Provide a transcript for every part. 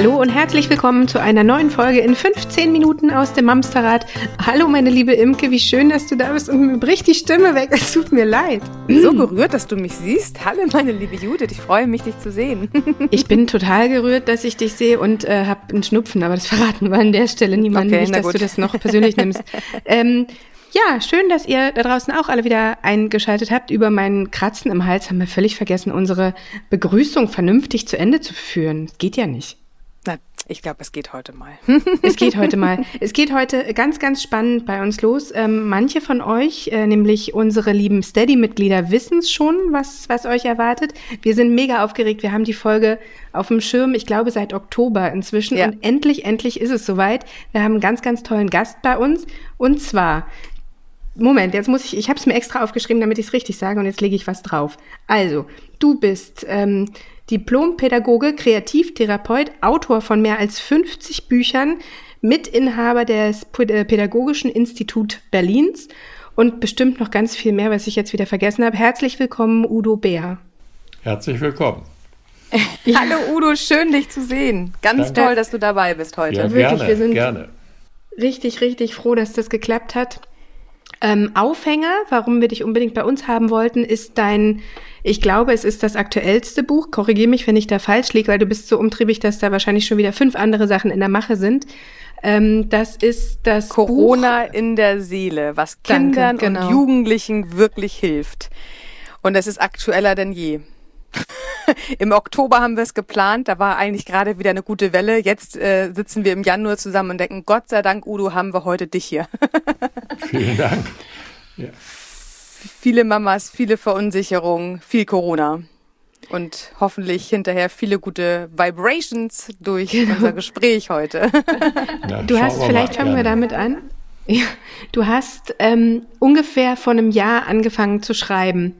Hallo und herzlich willkommen zu einer neuen Folge in 15 Minuten aus dem Mamsterrad. Hallo meine liebe Imke, wie schön, dass du da bist und mir bricht die Stimme weg. Es tut mir leid. So gerührt, dass du mich siehst. Hallo meine liebe Judith, ich freue mich, dich zu sehen. Ich bin total gerührt, dass ich dich sehe und äh, habe einen Schnupfen, aber das verraten wir an der Stelle niemandem okay, nicht, dass du das noch persönlich nimmst. Ähm, ja, schön, dass ihr da draußen auch alle wieder eingeschaltet habt. Über meinen Kratzen im Hals haben wir völlig vergessen, unsere Begrüßung vernünftig zu Ende zu führen. Das geht ja nicht. Na, ich glaube, es geht heute mal. es geht heute mal. Es geht heute ganz, ganz spannend bei uns los. Ähm, manche von euch, äh, nämlich unsere lieben Steady-Mitglieder, wissen es schon, was, was euch erwartet. Wir sind mega aufgeregt. Wir haben die Folge auf dem Schirm, ich glaube, seit Oktober inzwischen. Ja. Und endlich, endlich ist es soweit. Wir haben einen ganz, ganz tollen Gast bei uns. Und zwar Moment, jetzt muss ich, ich habe es mir extra aufgeschrieben, damit ich es richtig sage und jetzt lege ich was drauf. Also, du bist ähm, Diplompädagoge, Kreativtherapeut, Autor von mehr als 50 Büchern, Mitinhaber des äh, Pädagogischen Institut Berlins und bestimmt noch ganz viel mehr, was ich jetzt wieder vergessen habe. Herzlich willkommen, Udo Bär. Herzlich willkommen. Hallo Udo, schön dich zu sehen. Ganz Danke. toll, dass du dabei bist heute. Ja, Wirklich, gerne, wir sind gerne. richtig, richtig froh, dass das geklappt hat. Ähm, Aufhänger, warum wir dich unbedingt bei uns haben wollten, ist dein, ich glaube, es ist das aktuellste Buch. Korrigiere mich, wenn ich da falsch liege, weil du bist so umtriebig, dass da wahrscheinlich schon wieder fünf andere Sachen in der Mache sind. Ähm, das ist das Corona Buch. in der Seele, was Kindern Danke, genau. und Jugendlichen wirklich hilft. Und es ist aktueller denn je. Im Oktober haben wir es geplant, da war eigentlich gerade wieder eine gute Welle. Jetzt äh, sitzen wir im Januar zusammen und denken, Gott sei Dank, Udo, haben wir heute dich hier. Vielen Dank. Ja. Viele Mamas, viele Verunsicherungen, viel Corona. Und hoffentlich hinterher viele gute Vibrations durch unser Gespräch heute. Ja, du hast, vielleicht fangen wir damit an. Ja, du hast ähm, ungefähr vor einem Jahr angefangen zu schreiben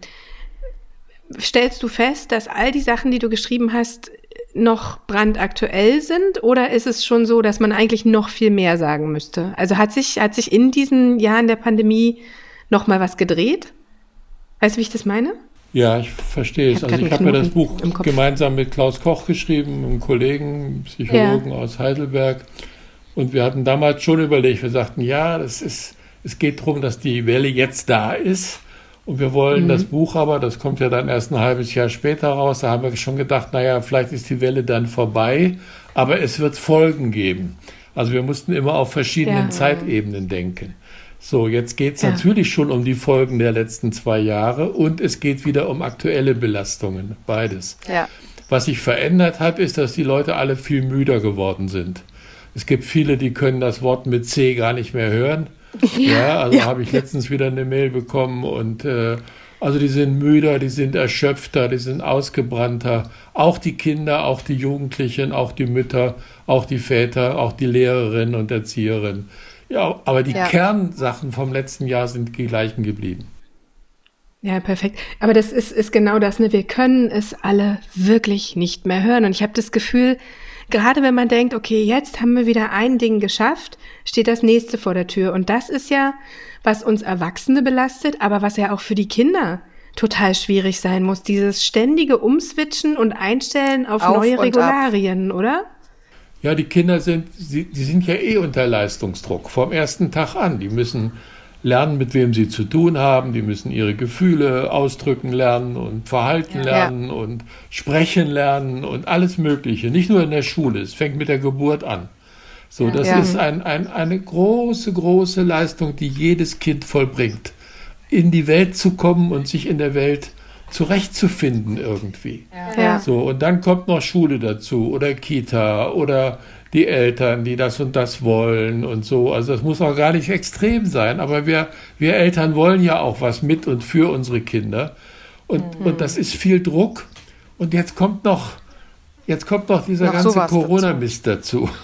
stellst du fest, dass all die Sachen, die du geschrieben hast, noch brandaktuell sind? Oder ist es schon so, dass man eigentlich noch viel mehr sagen müsste? Also hat sich, hat sich in diesen Jahren der Pandemie noch mal was gedreht? Weißt du, wie ich das meine? Ja, ich verstehe es. Also ich habe mir das Buch gemeinsam mit Klaus Koch geschrieben, einem Kollegen, Psychologen ja. aus Heidelberg. Und wir hatten damals schon überlegt, wir sagten, ja, das ist, es geht darum, dass die Welle jetzt da ist. Und wir wollen mhm. das Buch aber, das kommt ja dann erst ein halbes Jahr später raus, da haben wir schon gedacht, naja, vielleicht ist die Welle dann vorbei, aber es wird Folgen geben. Also wir mussten immer auf verschiedenen ja. Zeitebenen denken. So, jetzt geht es ja. natürlich schon um die Folgen der letzten zwei Jahre und es geht wieder um aktuelle Belastungen, beides. Ja. Was sich verändert hat, ist, dass die Leute alle viel müder geworden sind. Es gibt viele, die können das Wort mit C gar nicht mehr hören. Ja, ja also ja. habe ich letztens wieder eine Mail bekommen und äh, also die sind müder, die sind erschöpfter, die sind ausgebrannter. Auch die Kinder, auch die Jugendlichen, auch die Mütter, auch die Väter, auch die Lehrerinnen und Erzieherinnen. Ja, aber die ja. Kernsachen vom letzten Jahr sind die gleichen geblieben. Ja, perfekt. Aber das ist, ist genau das, ne? Wir können es alle wirklich nicht mehr hören. Und ich habe das Gefühl, gerade wenn man denkt, okay, jetzt haben wir wieder ein Ding geschafft, steht das nächste vor der Tür. Und das ist ja, was uns Erwachsene belastet, aber was ja auch für die Kinder total schwierig sein muss. Dieses ständige Umswitchen und Einstellen auf, auf neue Regularien, ab. oder? Ja, die Kinder sind, sie, die sind ja eh unter Leistungsdruck vom ersten Tag an. Die müssen lernen, mit wem sie zu tun haben. Die müssen ihre Gefühle ausdrücken lernen und Verhalten ja. lernen und sprechen lernen und alles Mögliche. Nicht nur in der Schule. Es fängt mit der Geburt an. So, das ja. ist ein, ein, eine große, große Leistung, die jedes Kind vollbringt. In die Welt zu kommen und sich in der Welt zurechtzufinden irgendwie. Ja. So, und dann kommt noch Schule dazu oder Kita oder die Eltern, die das und das wollen und so. Also das muss auch gar nicht extrem sein, aber wir, wir Eltern wollen ja auch was mit und für unsere Kinder. Und, mhm. und das ist viel Druck. Und jetzt kommt noch, jetzt kommt noch dieser noch ganze Corona-Mist dazu. dazu.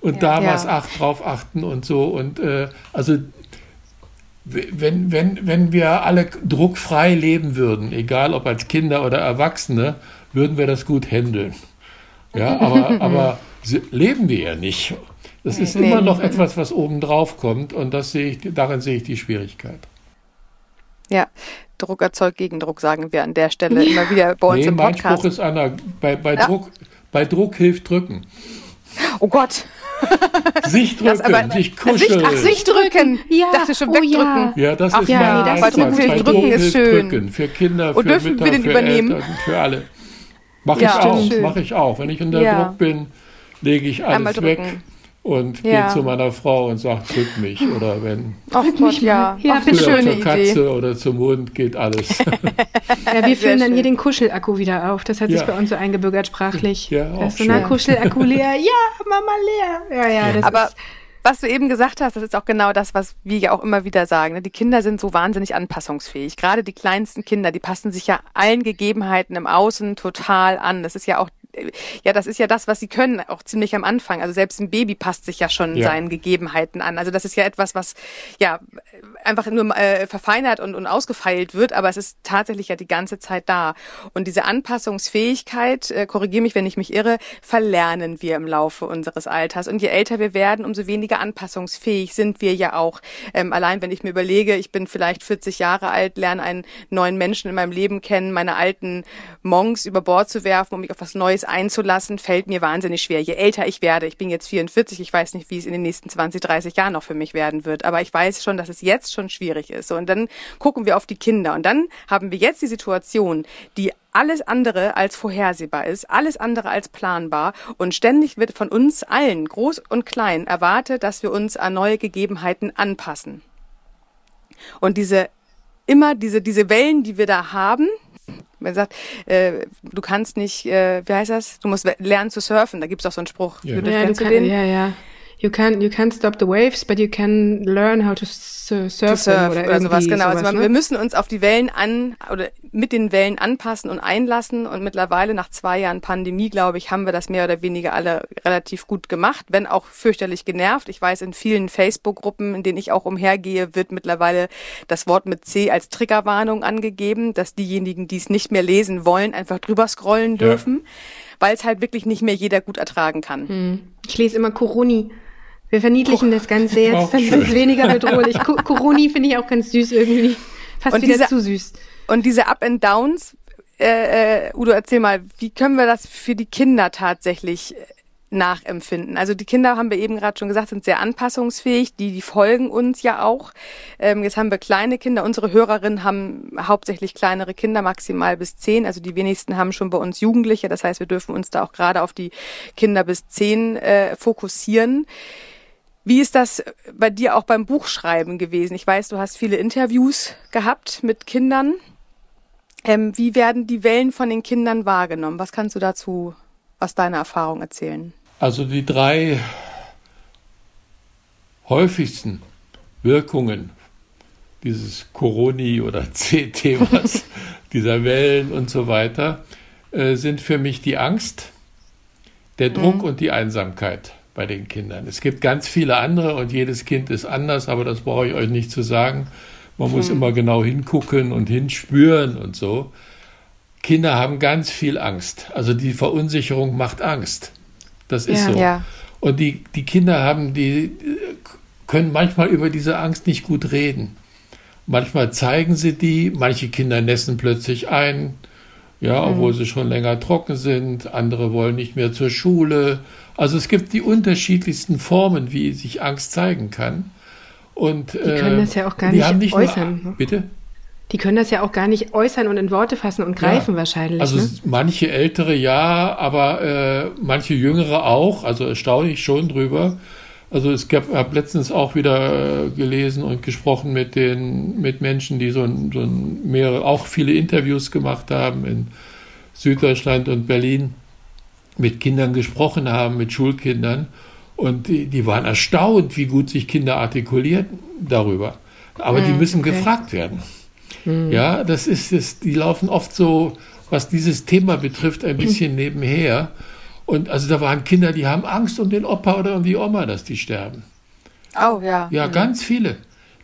Und ja, da was acht, drauf achten und so. Und äh, also wenn, wenn, wenn wir alle druckfrei leben würden, egal ob als Kinder oder Erwachsene, würden wir das gut handeln. Ja, aber, aber leben wir ja nicht. Das ist nee. immer noch etwas, was obendrauf kommt und das sehe ich, darin sehe ich die Schwierigkeit. Ja, Druck erzeugt Gegendruck, sagen wir an der Stelle immer wieder bei uns nee, im Podcast. Mein Spruch ist einer, bei, bei, ja. Druck, bei Druck hilft drücken. Oh Gott. Sich drücken, aber, sich kuscheln. Sich, ach, sich drücken. Ja. Dachte schon oh, wegdrücken. Ja, das ach, ist ja, mein das drücken, für drücken ist schön. Drücken, für Kinder, für dürfen Mütter, wir den für übernehmen? Eltern, für alle. Mache ja, ich auch, mache ich auch. Wenn ich unter ja. Druck bin, lege ich alles weg und ja. gehe zu meiner Frau und sagt, drück mich. Oder wenn Ach Gott, ja, ja bitte schöne zur Katze Idee. oder zum Hund geht alles. ja, wir füllen dann hier den Kuschelakku wieder auf. Das hat ja. sich bei uns so eingebürgert sprachlich. Ja, auch das ist so, na, Kuschelakku leer. Ja, Mama leer. Ja, ja, das Aber ist was du eben gesagt hast, das ist auch genau das, was wir ja auch immer wieder sagen. Ne? Die Kinder sind so wahnsinnig anpassungsfähig. Gerade die kleinsten Kinder, die passen sich ja allen Gegebenheiten im Außen total an. Das ist ja auch ja, das ist ja das, was sie können, auch ziemlich am Anfang. Also selbst ein Baby passt sich ja schon ja. seinen Gegebenheiten an. Also das ist ja etwas, was ja einfach nur äh, verfeinert und, und ausgefeilt wird, aber es ist tatsächlich ja die ganze Zeit da. Und diese Anpassungsfähigkeit, äh, korrigiere mich, wenn ich mich irre, verlernen wir im Laufe unseres Alters. Und je älter wir werden, umso weniger anpassungsfähig sind wir ja auch. Ähm, allein wenn ich mir überlege, ich bin vielleicht 40 Jahre alt, lerne einen neuen Menschen in meinem Leben kennen, meine alten Monks über Bord zu werfen, um mich auf was Neues Neues einzulassen, fällt mir wahnsinnig schwer. Je älter ich werde, ich bin jetzt 44, ich weiß nicht, wie es in den nächsten 20, 30 Jahren noch für mich werden wird, aber ich weiß schon, dass es jetzt schon schwierig ist. Und dann gucken wir auf die Kinder und dann haben wir jetzt die Situation, die alles andere als vorhersehbar ist, alles andere als planbar und ständig wird von uns allen, groß und klein, erwartet, dass wir uns an neue Gegebenheiten anpassen. Und diese immer diese diese Wellen, die wir da haben, man sagt, äh, du kannst nicht, äh, wie heißt das? Du musst lernen zu surfen. Da gibt es auch so einen Spruch. Ja, ja, du kann, ja, ja you can you can't stop the waves, but you can learn how to surf, to surf oder, oder sowas. Genau, sowas, also ne? wir müssen uns auf die Wellen an oder mit den Wellen anpassen und einlassen. Und mittlerweile nach zwei Jahren Pandemie, glaube ich, haben wir das mehr oder weniger alle relativ gut gemacht, wenn auch fürchterlich genervt. Ich weiß, in vielen Facebook-Gruppen, in denen ich auch umhergehe, wird mittlerweile das Wort mit C als Triggerwarnung angegeben, dass diejenigen, die es nicht mehr lesen wollen, einfach drüber scrollen dürfen. Ja weil es halt wirklich nicht mehr jeder gut ertragen kann. Hm. Ich lese immer Coroni. Wir verniedlichen oh, das Ganze jetzt, dann wird es weniger bedrohlich. Coroni finde ich auch ganz süß irgendwie. Fast und wieder diese, zu süß. Und diese Up and Downs, äh, äh, Udo, erzähl mal, wie können wir das für die Kinder tatsächlich äh, nachempfinden. Also die Kinder, haben wir eben gerade schon gesagt, sind sehr anpassungsfähig, die, die folgen uns ja auch. Ähm, jetzt haben wir kleine Kinder, unsere Hörerinnen haben hauptsächlich kleinere Kinder, maximal bis zehn, also die wenigsten haben schon bei uns Jugendliche, das heißt, wir dürfen uns da auch gerade auf die Kinder bis zehn äh, fokussieren. Wie ist das bei dir auch beim Buchschreiben gewesen? Ich weiß, du hast viele Interviews gehabt mit Kindern. Ähm, wie werden die Wellen von den Kindern wahrgenommen? Was kannst du dazu aus deiner Erfahrung erzählen? Also die drei häufigsten Wirkungen dieses Coroni- oder C-Themas, dieser Wellen und so weiter, äh, sind für mich die Angst, der Druck mhm. und die Einsamkeit bei den Kindern. Es gibt ganz viele andere und jedes Kind ist anders, aber das brauche ich euch nicht zu sagen. Man mhm. muss immer genau hingucken und hinspüren und so. Kinder haben ganz viel Angst. Also die Verunsicherung macht Angst. Das ist ja, so. Ja. Und die, die Kinder haben die können manchmal über diese Angst nicht gut reden. Manchmal zeigen sie die, manche Kinder nässen plötzlich ein, ja, mhm. obwohl sie schon länger trocken sind, andere wollen nicht mehr zur Schule. Also es gibt die unterschiedlichsten Formen, wie sich Angst zeigen kann. Und, die können äh, das ja auch gar nicht, äußern. Nur, bitte? Die können das ja auch gar nicht äußern und in Worte fassen und greifen ja, wahrscheinlich. Also ne? manche ältere ja, aber äh, manche jüngere auch. Also erstaunlich schon drüber. Also es gab, habe letztens auch wieder äh, gelesen und gesprochen mit den mit Menschen, die so, ein, so ein mehrere, auch viele Interviews gemacht haben in Süddeutschland und Berlin, mit Kindern gesprochen haben, mit Schulkindern. Und die, die waren erstaunt, wie gut sich Kinder artikulieren darüber. Aber mhm, die müssen okay. gefragt werden. Mhm. Ja, das ist es, die laufen oft so, was dieses Thema betrifft, ein bisschen mhm. nebenher. Und also da waren Kinder, die haben Angst um den Opa oder um die Oma, dass die sterben. Oh, ja. Ja, mhm. ganz viele.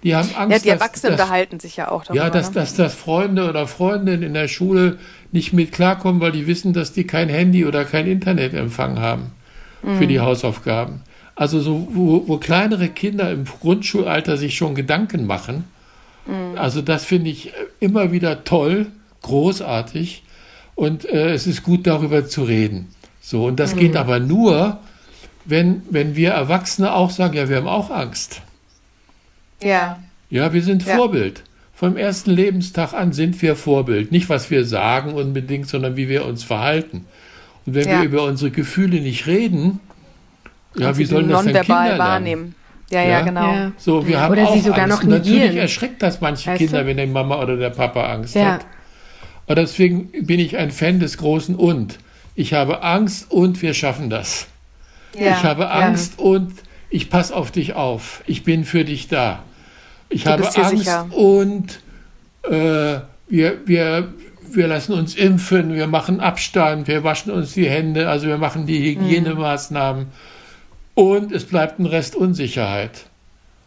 Die haben Angst. Ja, die Erwachsenen dass, unterhalten sich ja auch darüber. Ja, dass, ne? dass, dass Freunde oder Freundinnen in der Schule nicht mit klarkommen, weil die wissen, dass die kein Handy oder kein Internetempfang haben mhm. für die Hausaufgaben. Also so, wo, wo, kleinere Kinder im Grundschulalter sich schon Gedanken machen, mhm. also das finde ich immer wieder toll, großartig und äh, es ist gut darüber zu reden. So, und das mhm. geht aber nur, wenn, wenn wir Erwachsene auch sagen, ja, wir haben auch Angst. Ja. Ja, wir sind ja. Vorbild. Vom ersten Lebenstag an sind wir Vorbild. Nicht, was wir sagen unbedingt, sondern wie wir uns verhalten. Und wenn ja. wir über unsere Gefühle nicht reden, ja, wie sollen das denn Kinder wahrnehmen? Ja, ja, ja, genau. Ja. So, wir haben oder auch sie sogar Angst. noch negieren. Natürlich erschreckt das manche weißt Kinder, du? wenn die Mama oder der Papa Angst ja. hat. Aber deswegen bin ich ein Fan des großen Und. Ich habe Angst und wir schaffen das. Ja. Ich habe Angst und ich passe auf dich auf. Ich bin für dich da. Ich du habe Angst sicher. und äh, wir, wir, wir lassen uns impfen, wir machen Abstand, wir waschen uns die Hände, also wir machen die. Hygienemaßnahmen. Mhm. Und es bleibt ein Rest Unsicherheit.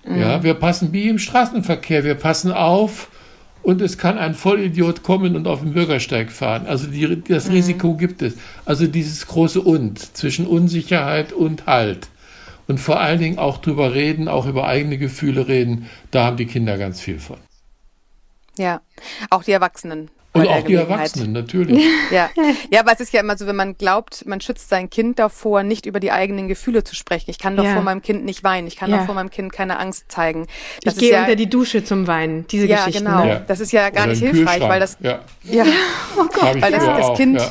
Mhm. Ja, wir passen wie im Straßenverkehr, wir passen auf und es kann ein Vollidiot kommen und auf den Bürgersteig fahren. Also die, das mhm. Risiko gibt es. Also dieses große Und zwischen Unsicherheit und Halt. Und vor allen Dingen auch drüber reden, auch über eigene Gefühle reden, da haben die Kinder ganz viel von. Ja, auch die Erwachsenen. Und auch die Erwachsenen, natürlich. Ja. ja, aber es ist ja immer so, wenn man glaubt, man schützt sein Kind davor, nicht über die eigenen Gefühle zu sprechen. Ich kann doch ja. vor meinem Kind nicht weinen. Ich kann ja. doch vor meinem Kind keine Angst zeigen. Das ich gehe ja, unter die Dusche zum Weinen. Diese ja, Geschichten. Genau. Ja, genau. Das ist ja gar Oder nicht hilfreich, weil das, ja, ja. Oh Gott, weil das, das Kind,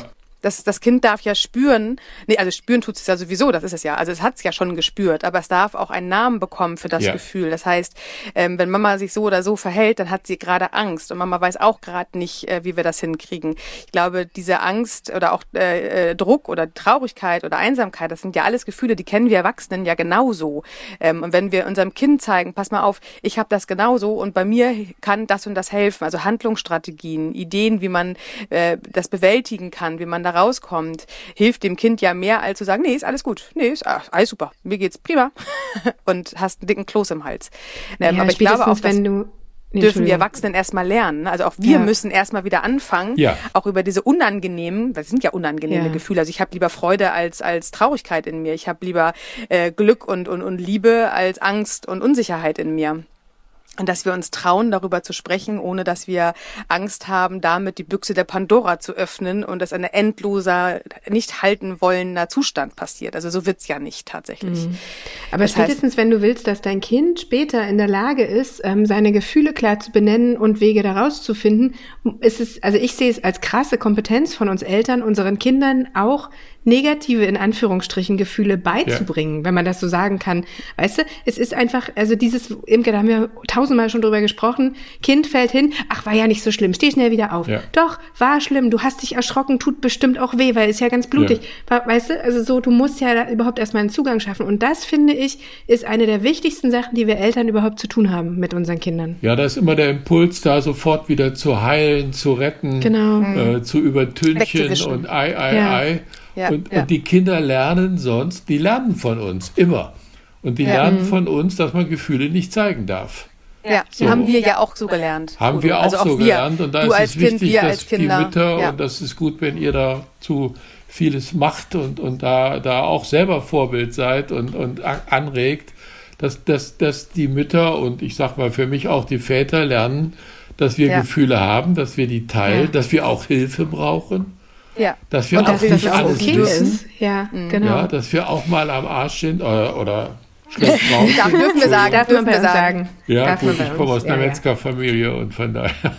das, das Kind darf ja spüren, nee, also spüren tut es ja sowieso, das ist es ja. Also es hat es ja schon gespürt, aber es darf auch einen Namen bekommen für das ja. Gefühl. Das heißt, ähm, wenn Mama sich so oder so verhält, dann hat sie gerade Angst und Mama weiß auch gerade nicht, äh, wie wir das hinkriegen. Ich glaube, diese Angst oder auch äh, äh, Druck oder Traurigkeit oder Einsamkeit, das sind ja alles Gefühle, die kennen wir Erwachsenen ja genauso. Ähm, und wenn wir unserem Kind zeigen, pass mal auf, ich habe das genauso und bei mir kann das und das helfen, also Handlungsstrategien, Ideen, wie man äh, das bewältigen kann, wie man da rauskommt, hilft dem Kind ja mehr, als zu sagen, nee, ist alles gut, nee, ist alles super, mir geht's prima und hast einen dicken Kloß im Hals. Ähm, ja, aber ich glaube auch, wenn du Nee, dürfen die Erwachsenen erstmal lernen. Also auch wir ja. müssen erstmal wieder anfangen, ja. auch über diese unangenehmen, das sind ja unangenehme ja. Gefühle. Also ich habe lieber Freude als als Traurigkeit in mir. Ich habe lieber äh, Glück und, und und Liebe als Angst und Unsicherheit in mir. Und dass wir uns trauen, darüber zu sprechen, ohne dass wir Angst haben, damit die Büchse der Pandora zu öffnen und dass ein endloser, nicht halten wollender Zustand passiert. Also so wird's ja nicht tatsächlich. Mhm. Aber das spätestens, heißt, wenn du willst, dass dein Kind später in der Lage ist, ähm, seine Gefühle klar zu benennen und Wege daraus zu finden, ist es, also ich sehe es als krasse Kompetenz von uns Eltern, unseren Kindern auch negative, in Anführungsstrichen, Gefühle beizubringen, ja. wenn man das so sagen kann. Weißt du, es ist einfach, also dieses, Imke, da haben wir tausendmal schon drüber gesprochen, Kind fällt hin, ach, war ja nicht so schlimm, steh schnell wieder auf. Ja. Doch, war schlimm, du hast dich erschrocken, tut bestimmt auch weh, weil ist ja ganz blutig. Ja. Weißt du, also so, du musst ja überhaupt erstmal einen Zugang schaffen. Und das, finde ich, ist eine der wichtigsten Sachen, die wir Eltern überhaupt zu tun haben mit unseren Kindern. Ja, da ist immer der Impuls da, sofort wieder zu heilen, zu retten, genau. äh, zu übertünchen und ei, ei, ei. Ja, und, ja. und, die Kinder lernen sonst, die lernen von uns immer. Und die ja. lernen mhm. von uns, dass man Gefühle nicht zeigen darf. Ja, so. haben wir ja auch so gelernt. Haben wir auch also so auch gelernt. Und da du ist es kind, wichtig, dass die Mütter, und das ist gut, wenn ihr dazu vieles macht und, und da, da auch selber Vorbild seid und, und anregt, dass, dass, dass die Mütter und ich sag mal für mich auch die Väter lernen, dass wir Gefühle haben, dass wir die teilen, dass wir auch Hilfe brauchen ja. Dass wir und auch dass nicht alles okay wissen. Ist. Ja, mhm. genau. Ja, dass wir auch mal am Arsch sind oder, oder schlecht drauf sind. dürfen wir sagen, darf dürfen wir sagen. Ja, darf gut, ich komme aus einer ja, Metzgerfamilie und von daher.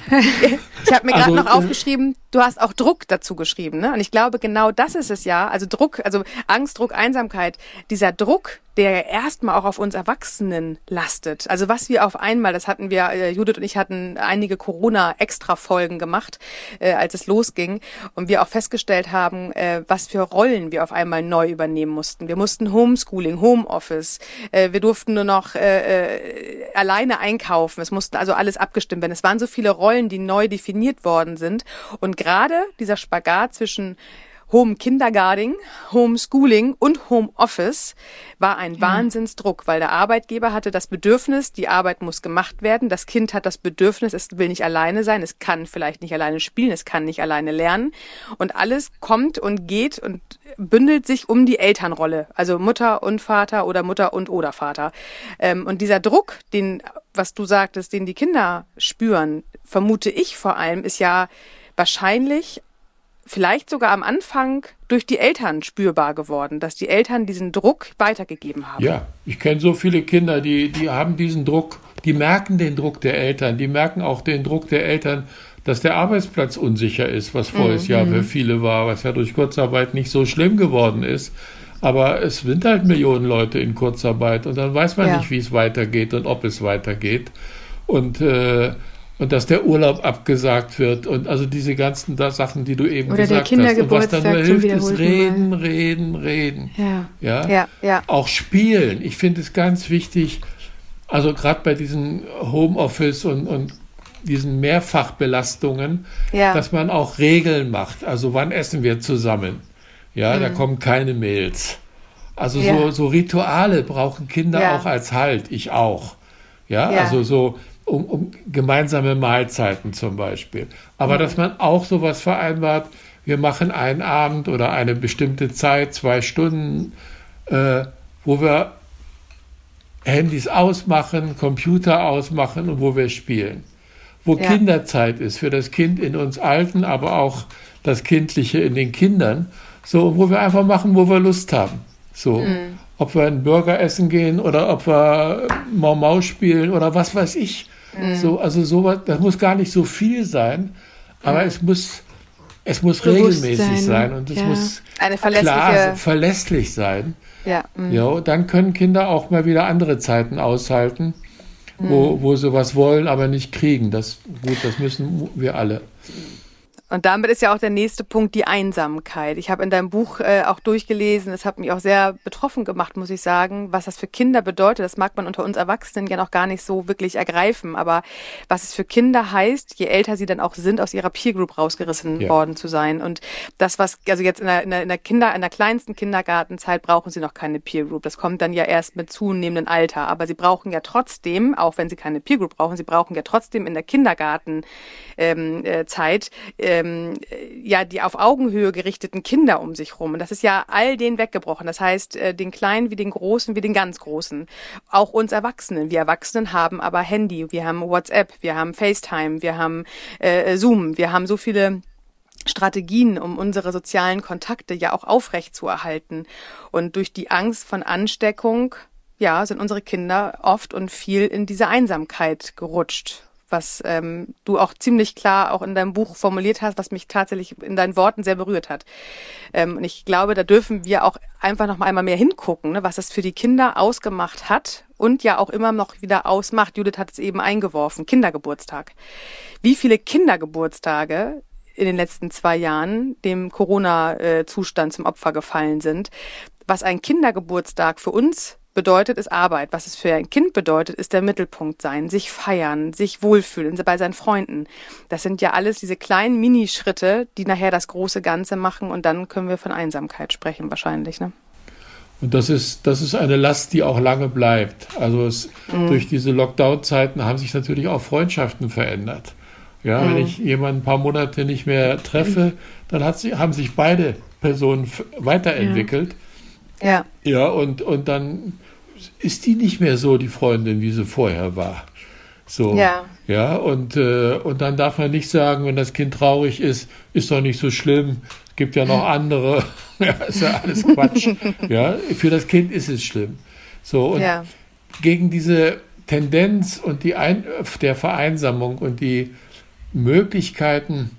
ich habe mir gerade also, noch äh, aufgeschrieben, du hast auch Druck dazu geschrieben, ne? Und ich glaube, genau das ist es ja. Also Druck, also Angst, Druck, Einsamkeit. Dieser Druck, der erstmal auch auf uns Erwachsenen lastet. Also was wir auf einmal, das hatten wir, äh, Judith und ich hatten einige Corona-Extra-Folgen gemacht, äh, als es losging und wir auch festgestellt haben, äh, was für Rollen wir auf einmal neu übernehmen mussten. Wir mussten Homeschooling, Homeoffice, äh, wir durften nur noch äh, äh, alleine einkaufen. Es mussten also alles abgestimmt werden. Es waren so viele Rollen, die neu definiert worden sind und gerade dieser Spagat zwischen Home Kindergarten, Homeschooling und Homeoffice war ein ja. Wahnsinnsdruck, weil der Arbeitgeber hatte das Bedürfnis, die Arbeit muss gemacht werden, das Kind hat das Bedürfnis, es will nicht alleine sein, es kann vielleicht nicht alleine spielen, es kann nicht alleine lernen und alles kommt und geht und bündelt sich um die Elternrolle, also Mutter und Vater oder Mutter und oder Vater. Ähm, und dieser Druck, den, was du sagtest, den die Kinder spüren, vermute ich vor allem, ist ja wahrscheinlich vielleicht sogar am Anfang durch die Eltern spürbar geworden, dass die Eltern diesen Druck weitergegeben haben. Ja, ich kenne so viele Kinder, die, die haben diesen Druck, die merken den Druck der Eltern, die merken auch den Druck der Eltern, dass der Arbeitsplatz unsicher ist, was voriges mhm. Jahr für viele war, was ja durch Kurzarbeit nicht so schlimm geworden ist. Aber es sind halt Millionen Leute in Kurzarbeit und dann weiß man ja. nicht, wie es weitergeht und ob es weitergeht. Und äh, und dass der Urlaub abgesagt wird und also diese ganzen da Sachen, die du eben Oder gesagt hast. Und was da nur hilft, ist reden, mal. reden, reden. Ja. Ja? ja, ja. Auch spielen. Ich finde es ganz wichtig, also gerade bei diesen Homeoffice und, und diesen Mehrfachbelastungen, ja. dass man auch Regeln macht. Also wann essen wir zusammen? Ja, mhm. da kommen keine Mails. Also ja. so, so Rituale brauchen Kinder ja. auch als Halt. Ich auch. Ja, also so um, um gemeinsame Mahlzeiten zum Beispiel. Aber mhm. dass man auch sowas vereinbart, wir machen einen Abend oder eine bestimmte Zeit, zwei Stunden, äh, wo wir Handys ausmachen, Computer ausmachen und wo wir spielen. Wo ja. Kinderzeit ist für das Kind in uns Alten, aber auch das Kindliche in den Kindern. So, wo wir einfach machen, wo wir Lust haben. So. Mhm. Ob wir einen Burger essen gehen oder ob wir Mau Mau spielen oder was weiß ich. Mhm. So, also sowas, das muss gar nicht so viel sein, aber mhm. es muss, es muss regelmäßig sein, sein und es ja. muss klar, verlässlich sein. Ja. Mhm. ja, dann können Kinder auch mal wieder andere Zeiten aushalten, wo, mhm. wo sie was wollen, aber nicht kriegen. Das, gut, das müssen wir alle. Und damit ist ja auch der nächste Punkt die Einsamkeit. Ich habe in deinem Buch äh, auch durchgelesen, es hat mich auch sehr betroffen gemacht, muss ich sagen, was das für Kinder bedeutet. Das mag man unter uns Erwachsenen ja noch gar nicht so wirklich ergreifen, aber was es für Kinder heißt, je älter sie dann auch sind, aus ihrer Peer Group rausgerissen ja. worden zu sein. Und das, was, also jetzt in der, in der, in der Kinder, in der kleinsten Kindergartenzeit brauchen sie noch keine Peer Group. Das kommt dann ja erst mit zunehmendem Alter. Aber sie brauchen ja trotzdem, auch wenn sie keine Peer Group brauchen, sie brauchen ja trotzdem in der Kindergartenzeit ähm, äh, Zeit, äh, ähm, ja die auf Augenhöhe gerichteten Kinder um sich rum. Und das ist ja all den weggebrochen. Das heißt, äh, den Kleinen wie den Großen wie den ganz Großen. Auch uns Erwachsenen. Wir Erwachsenen haben aber Handy, wir haben WhatsApp, wir haben FaceTime, wir haben äh, Zoom, wir haben so viele Strategien, um unsere sozialen Kontakte ja auch aufrecht zu erhalten. Und durch die Angst von Ansteckung, ja, sind unsere Kinder oft und viel in diese Einsamkeit gerutscht was ähm, du auch ziemlich klar auch in deinem Buch formuliert hast, was mich tatsächlich in deinen Worten sehr berührt hat. Ähm, und ich glaube, da dürfen wir auch einfach noch mal einmal mehr hingucken, ne, was es für die Kinder ausgemacht hat und ja auch immer noch wieder ausmacht. Judith hat es eben eingeworfen, Kindergeburtstag. Wie viele Kindergeburtstage in den letzten zwei Jahren dem Corona-Zustand zum Opfer gefallen sind, was ein Kindergeburtstag für uns bedeutet, ist Arbeit. Was es für ein Kind bedeutet, ist der Mittelpunkt sein, sich feiern, sich wohlfühlen bei seinen Freunden. Das sind ja alles diese kleinen Minischritte, die nachher das große Ganze machen und dann können wir von Einsamkeit sprechen wahrscheinlich. Ne? Und das ist, das ist eine Last, die auch lange bleibt. Also es, mhm. durch diese Lockdown-Zeiten haben sich natürlich auch Freundschaften verändert. Ja, mhm. wenn ich jemanden ein paar Monate nicht mehr treffe, dann hat sie, haben sich beide Personen weiterentwickelt. Ja. Ja, ja und, und dann ist die nicht mehr so die Freundin, wie sie vorher war. So. Ja. Ja, und, äh, und dann darf man nicht sagen, wenn das Kind traurig ist, ist doch nicht so schlimm. Es gibt ja noch andere. ja, ist ja alles Quatsch. ja, für das Kind ist es schlimm. So, und ja. gegen diese Tendenz und die Ein der Vereinsamung und die Möglichkeiten,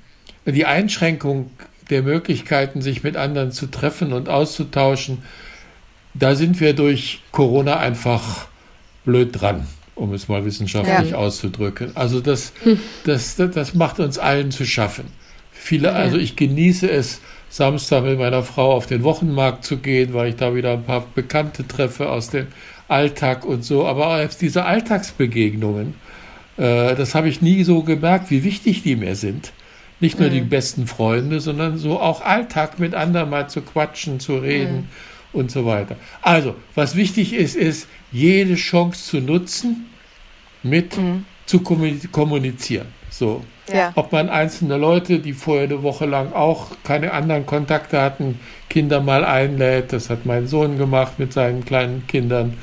die Einschränkung der Möglichkeiten, sich mit anderen zu treffen und auszutauschen, da sind wir durch Corona einfach blöd dran, um es mal wissenschaftlich ja. auszudrücken. Also das, hm. das, das, das, macht uns allen zu schaffen. Viele, ja. also ich genieße es, Samstag mit meiner Frau auf den Wochenmarkt zu gehen, weil ich da wieder ein paar Bekannte treffe aus dem Alltag und so. Aber auch diese Alltagsbegegnungen, äh, das habe ich nie so gemerkt, wie wichtig die mir sind. Nicht nur mhm. die besten Freunde, sondern so auch Alltag mit anderen mal zu quatschen, zu reden. Mhm und so weiter. Also, was wichtig ist, ist, jede Chance zu nutzen, mit mhm. zu kommunizieren. So. Ja. Ob man einzelne Leute, die vorher eine Woche lang auch keine anderen Kontakte hatten, Kinder mal einlädt, das hat mein Sohn gemacht mit seinen kleinen Kindern.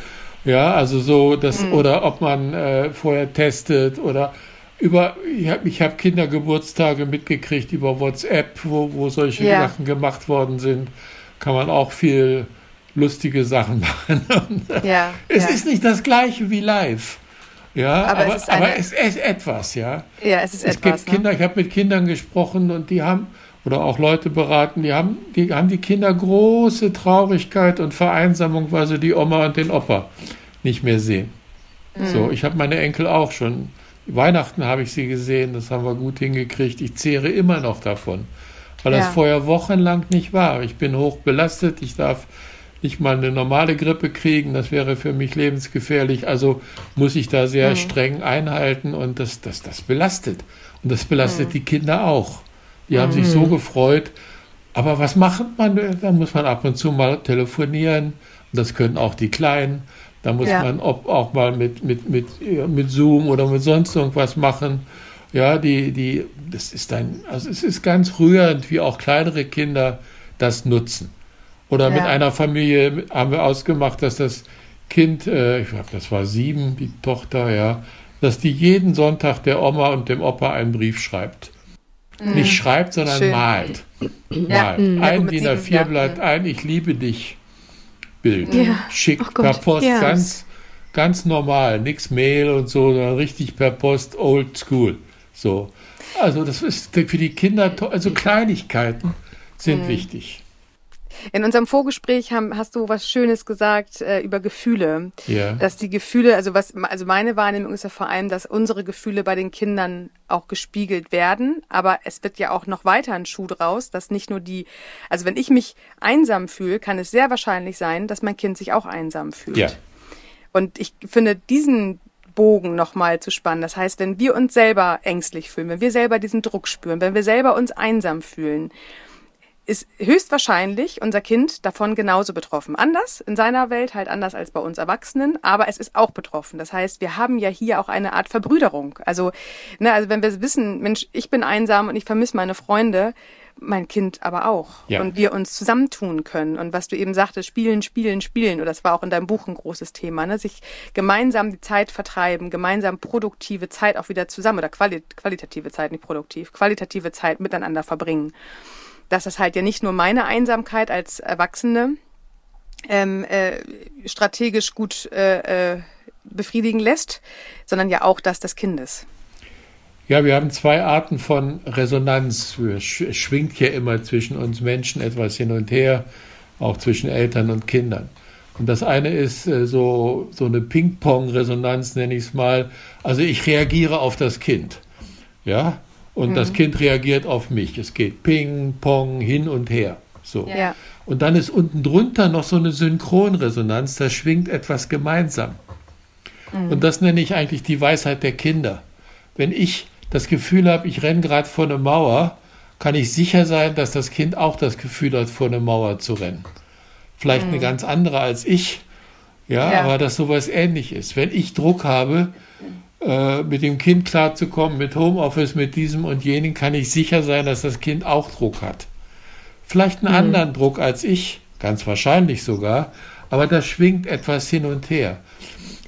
Ja, also so, das, mhm. oder ob man äh, vorher testet oder über, ich habe ich hab Kindergeburtstage mitgekriegt über WhatsApp, wo, wo solche ja. Sachen gemacht worden sind. Kann man auch viel lustige Sachen machen. ja, es ja. ist nicht das gleiche wie live. Ja, aber, aber, es, ist aber es, ist etwas, ja. Ja, es ist es etwas. Gibt ne? Kinder, ich habe mit Kindern gesprochen und die haben, oder auch Leute beraten, die haben, die haben die Kinder große Traurigkeit und Vereinsamung, weil sie die Oma und den Opa nicht mehr sehen. Mhm. So, ich habe meine Enkel auch schon. Weihnachten habe ich sie gesehen, das haben wir gut hingekriegt. Ich zehre immer noch davon, weil ja. das vorher wochenlang nicht war. Ich bin hoch belastet, ich darf nicht mal eine normale Grippe kriegen, das wäre für mich lebensgefährlich. Also muss ich da sehr mhm. streng einhalten und das, das, das belastet. Und das belastet mhm. die Kinder auch. Die haben sich so mhm. gefreut. Aber was macht man? Da muss man ab und zu mal telefonieren. Und das können auch die Kleinen. Da muss ja. man auch mal mit, mit, mit, mit Zoom oder mit sonst irgendwas machen. Ja, die, die, das ist ein, also es ist ganz rührend, wie auch kleinere Kinder das nutzen. Oder ja. mit einer Familie haben wir ausgemacht, dass das Kind, äh, ich glaube, das war sieben, die Tochter, ja, dass die jeden Sonntag der Oma und dem Opa einen Brief schreibt. Mhm. Nicht schreibt, sondern Schön. malt. Ja. Malt. Mhm. Ein DIN A4-Blatt, ja. ein Ich liebe dich Bild. Ja. Schickt oh per Post ganz, ganz normal. Nix Mail und so, sondern richtig per Post old school. So. Also das ist für die Kinder, also Kleinigkeiten sind mhm. wichtig. In unserem Vorgespräch haben, hast du was Schönes gesagt äh, über Gefühle. Ja. Dass die Gefühle, also was, also meine Wahrnehmung ist ja vor allem, dass unsere Gefühle bei den Kindern auch gespiegelt werden. Aber es wird ja auch noch weiter ein Schuh draus, dass nicht nur die, also wenn ich mich einsam fühle, kann es sehr wahrscheinlich sein, dass mein Kind sich auch einsam fühlt. Ja. Und ich finde diesen Bogen nochmal zu spannen. Das heißt, wenn wir uns selber ängstlich fühlen, wenn wir selber diesen Druck spüren, wenn wir selber uns einsam fühlen, ist höchstwahrscheinlich unser Kind davon genauso betroffen. Anders, in seiner Welt halt anders als bei uns Erwachsenen, aber es ist auch betroffen. Das heißt, wir haben ja hier auch eine Art Verbrüderung. Also, ne, also wenn wir wissen, Mensch, ich bin einsam und ich vermisse meine Freunde, mein Kind aber auch. Ja. Und wir uns zusammentun können. Und was du eben sagtest, spielen, spielen, spielen. Oder das war auch in deinem Buch ein großes Thema, ne? Sich gemeinsam die Zeit vertreiben, gemeinsam produktive Zeit auch wieder zusammen oder quali qualitative Zeit, nicht produktiv, qualitative Zeit miteinander verbringen dass das halt ja nicht nur meine Einsamkeit als Erwachsene ähm, äh, strategisch gut äh, äh, befriedigen lässt, sondern ja auch das des Kindes. Ja, wir haben zwei Arten von Resonanz. Es schwingt ja immer zwischen uns Menschen etwas hin und her, auch zwischen Eltern und Kindern. Und das eine ist äh, so, so eine Ping-Pong-Resonanz, nenne ich es mal. Also ich reagiere auf das Kind. Ja, und mhm. das Kind reagiert auf mich. Es geht Ping, Pong, hin und her. So. Ja. Und dann ist unten drunter noch so eine Synchronresonanz, da schwingt etwas gemeinsam. Mhm. Und das nenne ich eigentlich die Weisheit der Kinder. Wenn ich das Gefühl habe, ich renne gerade vor eine Mauer, kann ich sicher sein, dass das Kind auch das Gefühl hat, vor eine Mauer zu rennen. Vielleicht mhm. eine ganz andere als ich, ja, ja, aber dass sowas ähnlich ist. Wenn ich Druck habe, äh, mit dem Kind klarzukommen, mit Homeoffice, mit diesem und jenem, kann ich sicher sein, dass das Kind auch Druck hat. Vielleicht einen mhm. anderen Druck als ich, ganz wahrscheinlich sogar, aber da schwingt etwas hin und her.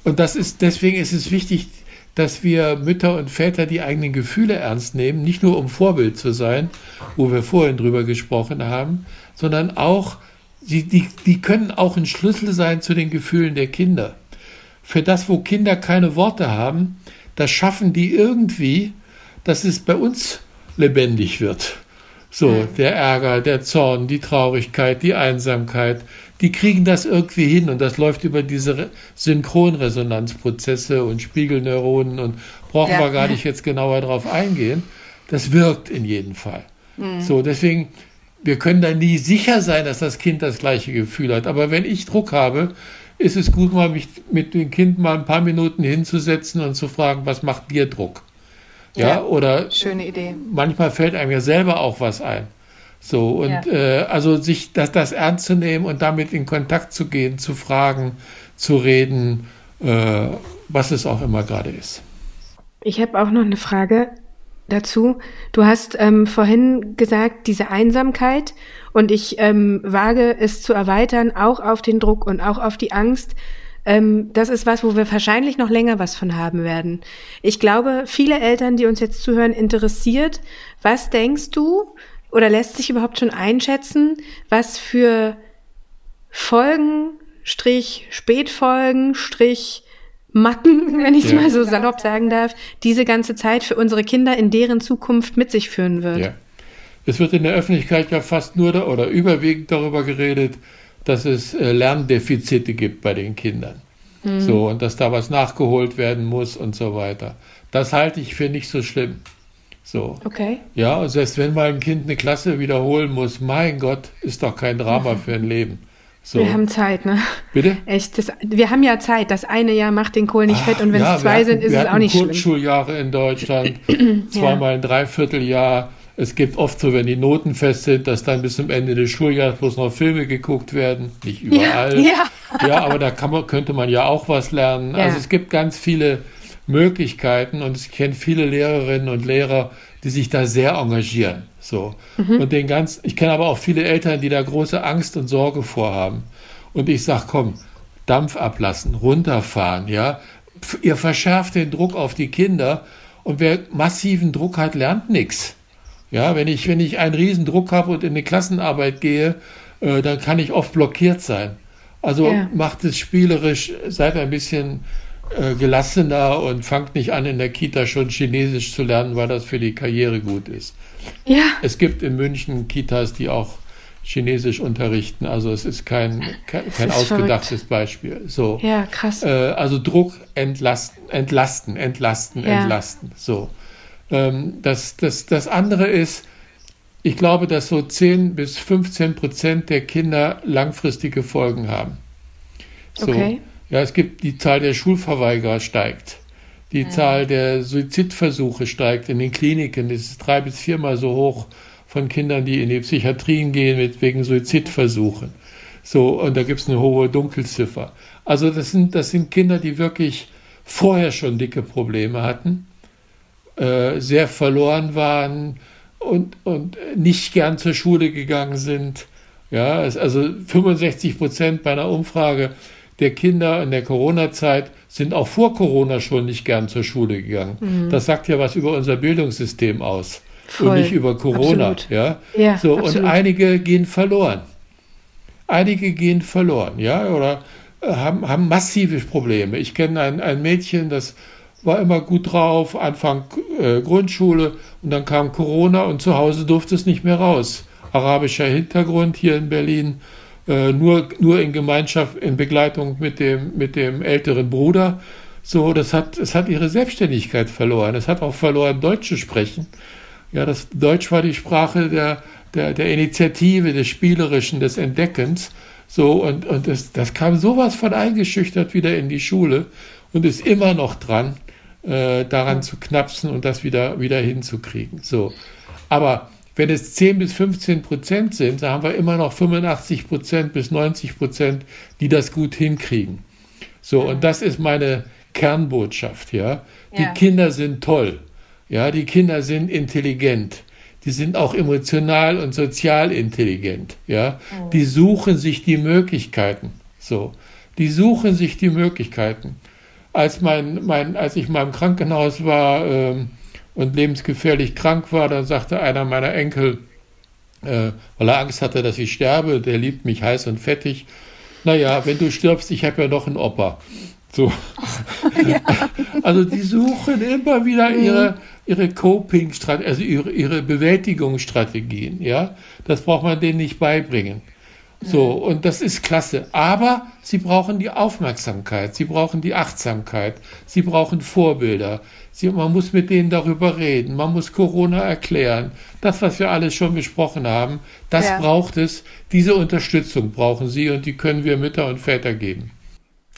Und das ist, deswegen ist es wichtig, dass wir Mütter und Väter die eigenen Gefühle ernst nehmen, nicht nur um Vorbild zu sein, wo wir vorhin drüber gesprochen haben, sondern auch, die, die, die können auch ein Schlüssel sein zu den Gefühlen der Kinder. Für das, wo Kinder keine Worte haben, das schaffen die irgendwie, dass es bei uns lebendig wird. So, der Ärger, der Zorn, die Traurigkeit, die Einsamkeit, die kriegen das irgendwie hin und das läuft über diese Synchronresonanzprozesse und Spiegelneuronen und brauchen ja. wir gar nicht jetzt genauer drauf eingehen. Das wirkt in jedem Fall. Mhm. So, deswegen, wir können da nie sicher sein, dass das Kind das gleiche Gefühl hat. Aber wenn ich Druck habe, ist es gut, mal mich mit dem Kind mal ein paar Minuten hinzusetzen und zu fragen, was macht dir Druck? Ja, ja oder schöne Idee. Manchmal fällt einem ja selber auch was ein. So, und ja. äh, also sich das, das ernst zu nehmen und damit in Kontakt zu gehen, zu fragen, zu reden, äh, was es auch immer gerade ist. Ich habe auch noch eine Frage dazu. Du hast ähm, vorhin gesagt, diese Einsamkeit und ich ähm, wage es zu erweitern, auch auf den Druck und auch auf die Angst, ähm, das ist was, wo wir wahrscheinlich noch länger was von haben werden. Ich glaube, viele Eltern, die uns jetzt zuhören, interessiert, was denkst du oder lässt sich überhaupt schon einschätzen, was für Folgen, Strich, Spätfolgen, Strich, Macken, wenn ich es ja. mal so salopp sagen darf, diese ganze Zeit für unsere Kinder in deren Zukunft mit sich führen wird. Ja. Es wird in der Öffentlichkeit ja fast nur da, oder überwiegend darüber geredet, dass es äh, Lerndefizite gibt bei den Kindern. Mhm. So, und dass da was nachgeholt werden muss und so weiter. Das halte ich für nicht so schlimm. So. Okay. Ja, und selbst wenn mal ein Kind eine Klasse wiederholen muss, mein Gott, ist doch kein Drama für ein Leben. So. Wir haben Zeit, ne? Bitte? Echt, das, wir haben ja Zeit. Das eine Jahr macht den Kohl nicht Ach, fett und wenn ja, es zwei hatten, sind, ist es auch nicht schlimm. Kurzschuljahre in Deutschland, zweimal ein Dreivierteljahr. Es gibt oft so, wenn die Noten fest sind, dass dann bis zum Ende des Schuljahres bloß noch Filme geguckt werden. Nicht überall. Ja, ja. ja aber da kann man, könnte man ja auch was lernen. Also es gibt ganz viele Möglichkeiten und ich kenne viele Lehrerinnen und Lehrer, die sich da sehr engagieren. So. Mhm. Und den ganz, ich kenne aber auch viele Eltern, die da große Angst und Sorge vorhaben. Und ich sage, komm, Dampf ablassen, runterfahren, ja. Ihr verschärft den Druck auf die Kinder und wer massiven Druck hat, lernt nichts. Ja, wenn ich, wenn ich einen riesen Druck habe und in eine Klassenarbeit gehe, äh, dann kann ich oft blockiert sein. Also ja. macht es spielerisch, seid ein bisschen äh, gelassener und fangt nicht an, in der Kita schon Chinesisch zu lernen, weil das für die Karriere gut ist. Ja. Es gibt in München Kitas, die auch Chinesisch unterrichten. Also es ist kein, kein, kein ist ausgedachtes verrückt. Beispiel. So. Ja, krass. Äh, also Druck entlasten, entlasten, entlasten, ja. entlasten. So. Ähm, das, das, das andere ist, ich glaube, dass so 10 bis 15 Prozent der Kinder langfristige Folgen haben. So. Okay. Ja, es gibt die Zahl der Schulverweigerer steigt. Die. Zahl der Suizidversuche steigt in den Kliniken. Das ist drei bis viermal so hoch von Kindern, die in die Psychiatrien gehen mit wegen Suizidversuchen. So, und da gibt es eine hohe Dunkelziffer. Also das sind, das sind Kinder, die wirklich vorher schon dicke Probleme hatten, äh, sehr verloren waren und, und nicht gern zur Schule gegangen sind. Ja, also 65 Prozent bei einer Umfrage der Kinder in der Corona-Zeit sind auch vor Corona schon nicht gern zur Schule gegangen. Mhm. Das sagt ja was über unser Bildungssystem aus Voll. und nicht über Corona. Absolut. Ja, ja so absolut. und einige gehen verloren. Einige gehen verloren, ja, oder äh, haben, haben massive Probleme. Ich kenne ein, ein Mädchen, das war immer gut drauf, Anfang äh, Grundschule und dann kam Corona und zu Hause durfte es nicht mehr raus. Arabischer Hintergrund hier in Berlin nur, nur in Gemeinschaft, in Begleitung mit dem, mit dem älteren Bruder. So, das hat, es hat ihre Selbstständigkeit verloren. Es hat auch verloren, Deutsch zu sprechen. Ja, das Deutsch war die Sprache der, der, der Initiative, des Spielerischen, des Entdeckens. So, und, und das, das kam sowas von eingeschüchtert wieder in die Schule und ist immer noch dran, äh, daran zu knapsen und das wieder, wieder hinzukriegen. So. Aber wenn es 10 bis 15 Prozent sind, dann haben wir immer noch 85 Prozent bis 90 Prozent, die das gut hinkriegen. So, und das ist meine Kernbotschaft, ja. Die ja. Kinder sind toll. Ja, die Kinder sind intelligent. Die sind auch emotional und sozial intelligent, ja. Mhm. Die suchen sich die Möglichkeiten. So. Die suchen sich die Möglichkeiten. Als mein, mein, als ich mal im Krankenhaus war, ähm, und lebensgefährlich krank war, dann sagte einer meiner Enkel, äh, weil er Angst hatte, dass ich sterbe, der liebt mich heiß und fettig. Naja, wenn du stirbst, ich habe ja noch einen Opa. So. ja. Also die suchen immer wieder mhm. ihre, ihre Coping-Strategien, also ihre, ihre Bewältigungsstrategien. Ja, das braucht man denen nicht beibringen. So, und das ist klasse. Aber sie brauchen die Aufmerksamkeit, sie brauchen die Achtsamkeit, sie brauchen Vorbilder. Sie, man muss mit denen darüber reden, man muss Corona erklären. Das, was wir alles schon besprochen haben, das ja. braucht es. Diese Unterstützung brauchen sie und die können wir Mütter und Väter geben.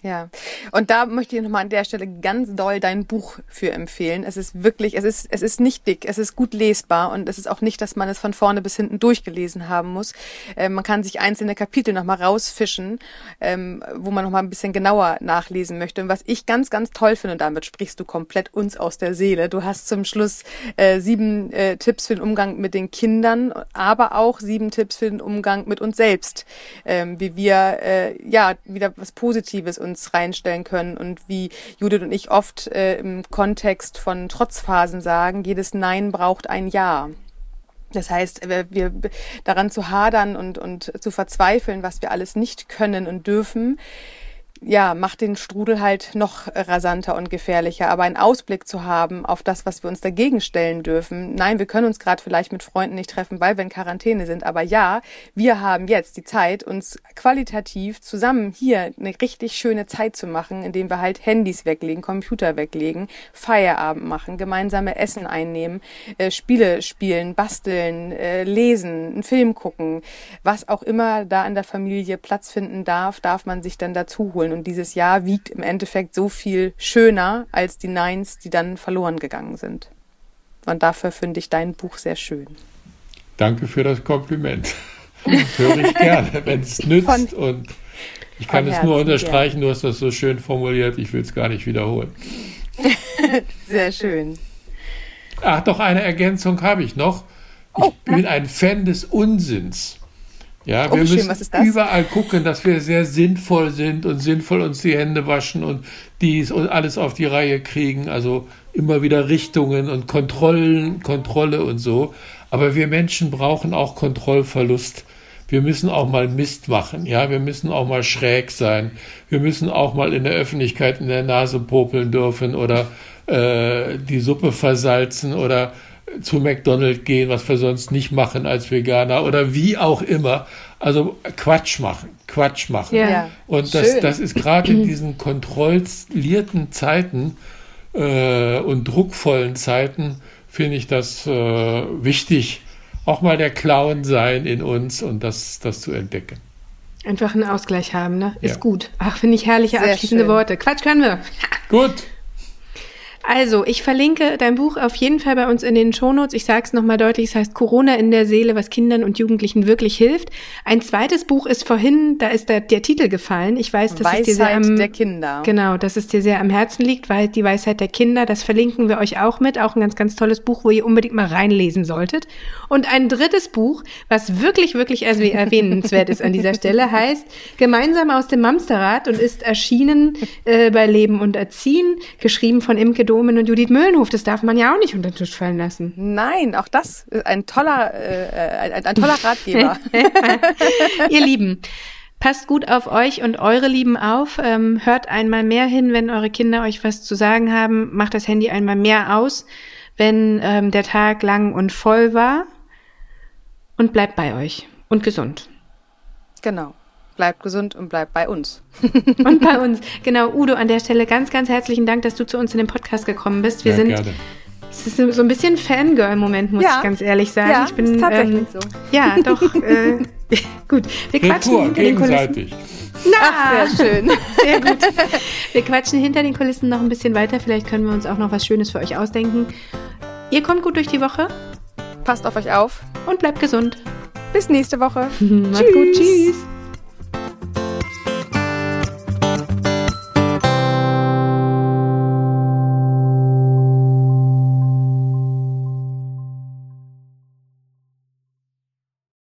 Ja, und da möchte ich nochmal an der Stelle ganz doll dein Buch für empfehlen. Es ist wirklich, es ist, es ist nicht dick, es ist gut lesbar und es ist auch nicht, dass man es von vorne bis hinten durchgelesen haben muss. Ähm, man kann sich einzelne Kapitel nochmal rausfischen, ähm, wo man nochmal ein bisschen genauer nachlesen möchte. Und was ich ganz, ganz toll finde, und damit sprichst du komplett uns aus der Seele. Du hast zum Schluss äh, sieben äh, Tipps für den Umgang mit den Kindern, aber auch sieben Tipps für den Umgang mit uns selbst, ähm, wie wir äh, ja wieder was Positives und uns reinstellen können und wie Judith und ich oft äh, im Kontext von Trotzphasen sagen, jedes Nein braucht ein Ja. Das heißt, wir daran zu hadern und, und zu verzweifeln, was wir alles nicht können und dürfen, ja, macht den Strudel halt noch rasanter und gefährlicher. Aber einen Ausblick zu haben auf das, was wir uns dagegen stellen dürfen. Nein, wir können uns gerade vielleicht mit Freunden nicht treffen, weil wir in Quarantäne sind. Aber ja, wir haben jetzt die Zeit, uns qualitativ zusammen hier eine richtig schöne Zeit zu machen, indem wir halt Handys weglegen, Computer weglegen, Feierabend machen, gemeinsame Essen einnehmen, äh, Spiele spielen, basteln, äh, lesen, einen Film gucken. Was auch immer da in der Familie Platz finden darf, darf man sich dann dazu holen. Und dieses Jahr wiegt im Endeffekt so viel schöner als die Nines, die dann verloren gegangen sind. Und dafür finde ich dein Buch sehr schön. Danke für das Kompliment. Höre ich gerne, wenn es nützt. Von, und ich kann es nur unterstreichen, du hast das so schön formuliert, ich will es gar nicht wiederholen. sehr schön. Ach, doch eine Ergänzung habe ich noch. Ich oh, bin ein Fan des Unsinns. Ja, oh, wir müssen schön, überall gucken, dass wir sehr sinnvoll sind und sinnvoll uns die Hände waschen und dies und alles auf die Reihe kriegen. Also immer wieder Richtungen und Kontrollen, Kontrolle und so. Aber wir Menschen brauchen auch Kontrollverlust. Wir müssen auch mal Mist machen, ja, wir müssen auch mal schräg sein. Wir müssen auch mal in der Öffentlichkeit in der Nase popeln dürfen oder äh, die Suppe versalzen oder zu McDonald's gehen, was wir sonst nicht machen als Veganer oder wie auch immer. Also Quatsch machen, Quatsch machen. Ja, und das, das ist gerade in diesen kontrollierten Zeiten äh, und druckvollen Zeiten, finde ich das äh, wichtig, auch mal der Clown sein in uns und das, das zu entdecken. Einfach einen Ausgleich haben, ne? Ist ja. gut. Ach, finde ich herrliche Sehr abschließende schön. Worte. Quatsch können wir. Gut. Also, ich verlinke dein Buch auf jeden Fall bei uns in den Shownotes. Ich sage es nochmal deutlich, es heißt Corona in der Seele, was Kindern und Jugendlichen wirklich hilft. Ein zweites Buch ist vorhin, da ist der, der Titel gefallen. Ich weiß, dass Weisheit es dir sehr am, der Kinder. Genau, dass es dir sehr am Herzen liegt, weil die Weisheit der Kinder, das verlinken wir euch auch mit. Auch ein ganz, ganz tolles Buch, wo ihr unbedingt mal reinlesen solltet. Und ein drittes Buch, was wirklich, wirklich erwähnenswert ist an dieser Stelle, heißt Gemeinsam aus dem Mamsterrad und ist erschienen äh, bei Leben und Erziehen, geschrieben von Imke Domen und Judith Mühlenhof. Das darf man ja auch nicht unter den Tisch fallen lassen. Nein, auch das ist ein toller, äh, ein, ein toller Ratgeber. Ihr Lieben. Passt gut auf euch und eure Lieben auf. Ähm, hört einmal mehr hin, wenn eure Kinder euch was zu sagen haben. Macht das Handy einmal mehr aus, wenn ähm, der Tag lang und voll war. Und bleibt bei euch und gesund. Genau bleibt gesund und bleibt bei uns. und bei uns. Genau, Udo, an der Stelle ganz, ganz herzlichen Dank, dass du zu uns in den Podcast gekommen bist. Wir ja, sind. Gerne. Es ist so ein bisschen Fangirl-Moment, muss ja. ich ganz ehrlich sagen. Ja, ich bin, ist tatsächlich ähm, so. Ja, doch. äh, gut, wir quatschen hinter den Kulissen. Na, Ach, sehr schön. Sehr gut. Wir quatschen hinter den Kulissen noch ein bisschen weiter. Vielleicht können wir uns auch noch was Schönes für euch ausdenken. Ihr kommt gut durch die Woche. Passt auf euch auf. Und bleibt gesund. Bis nächste Woche. Macht's gut. Tschüss.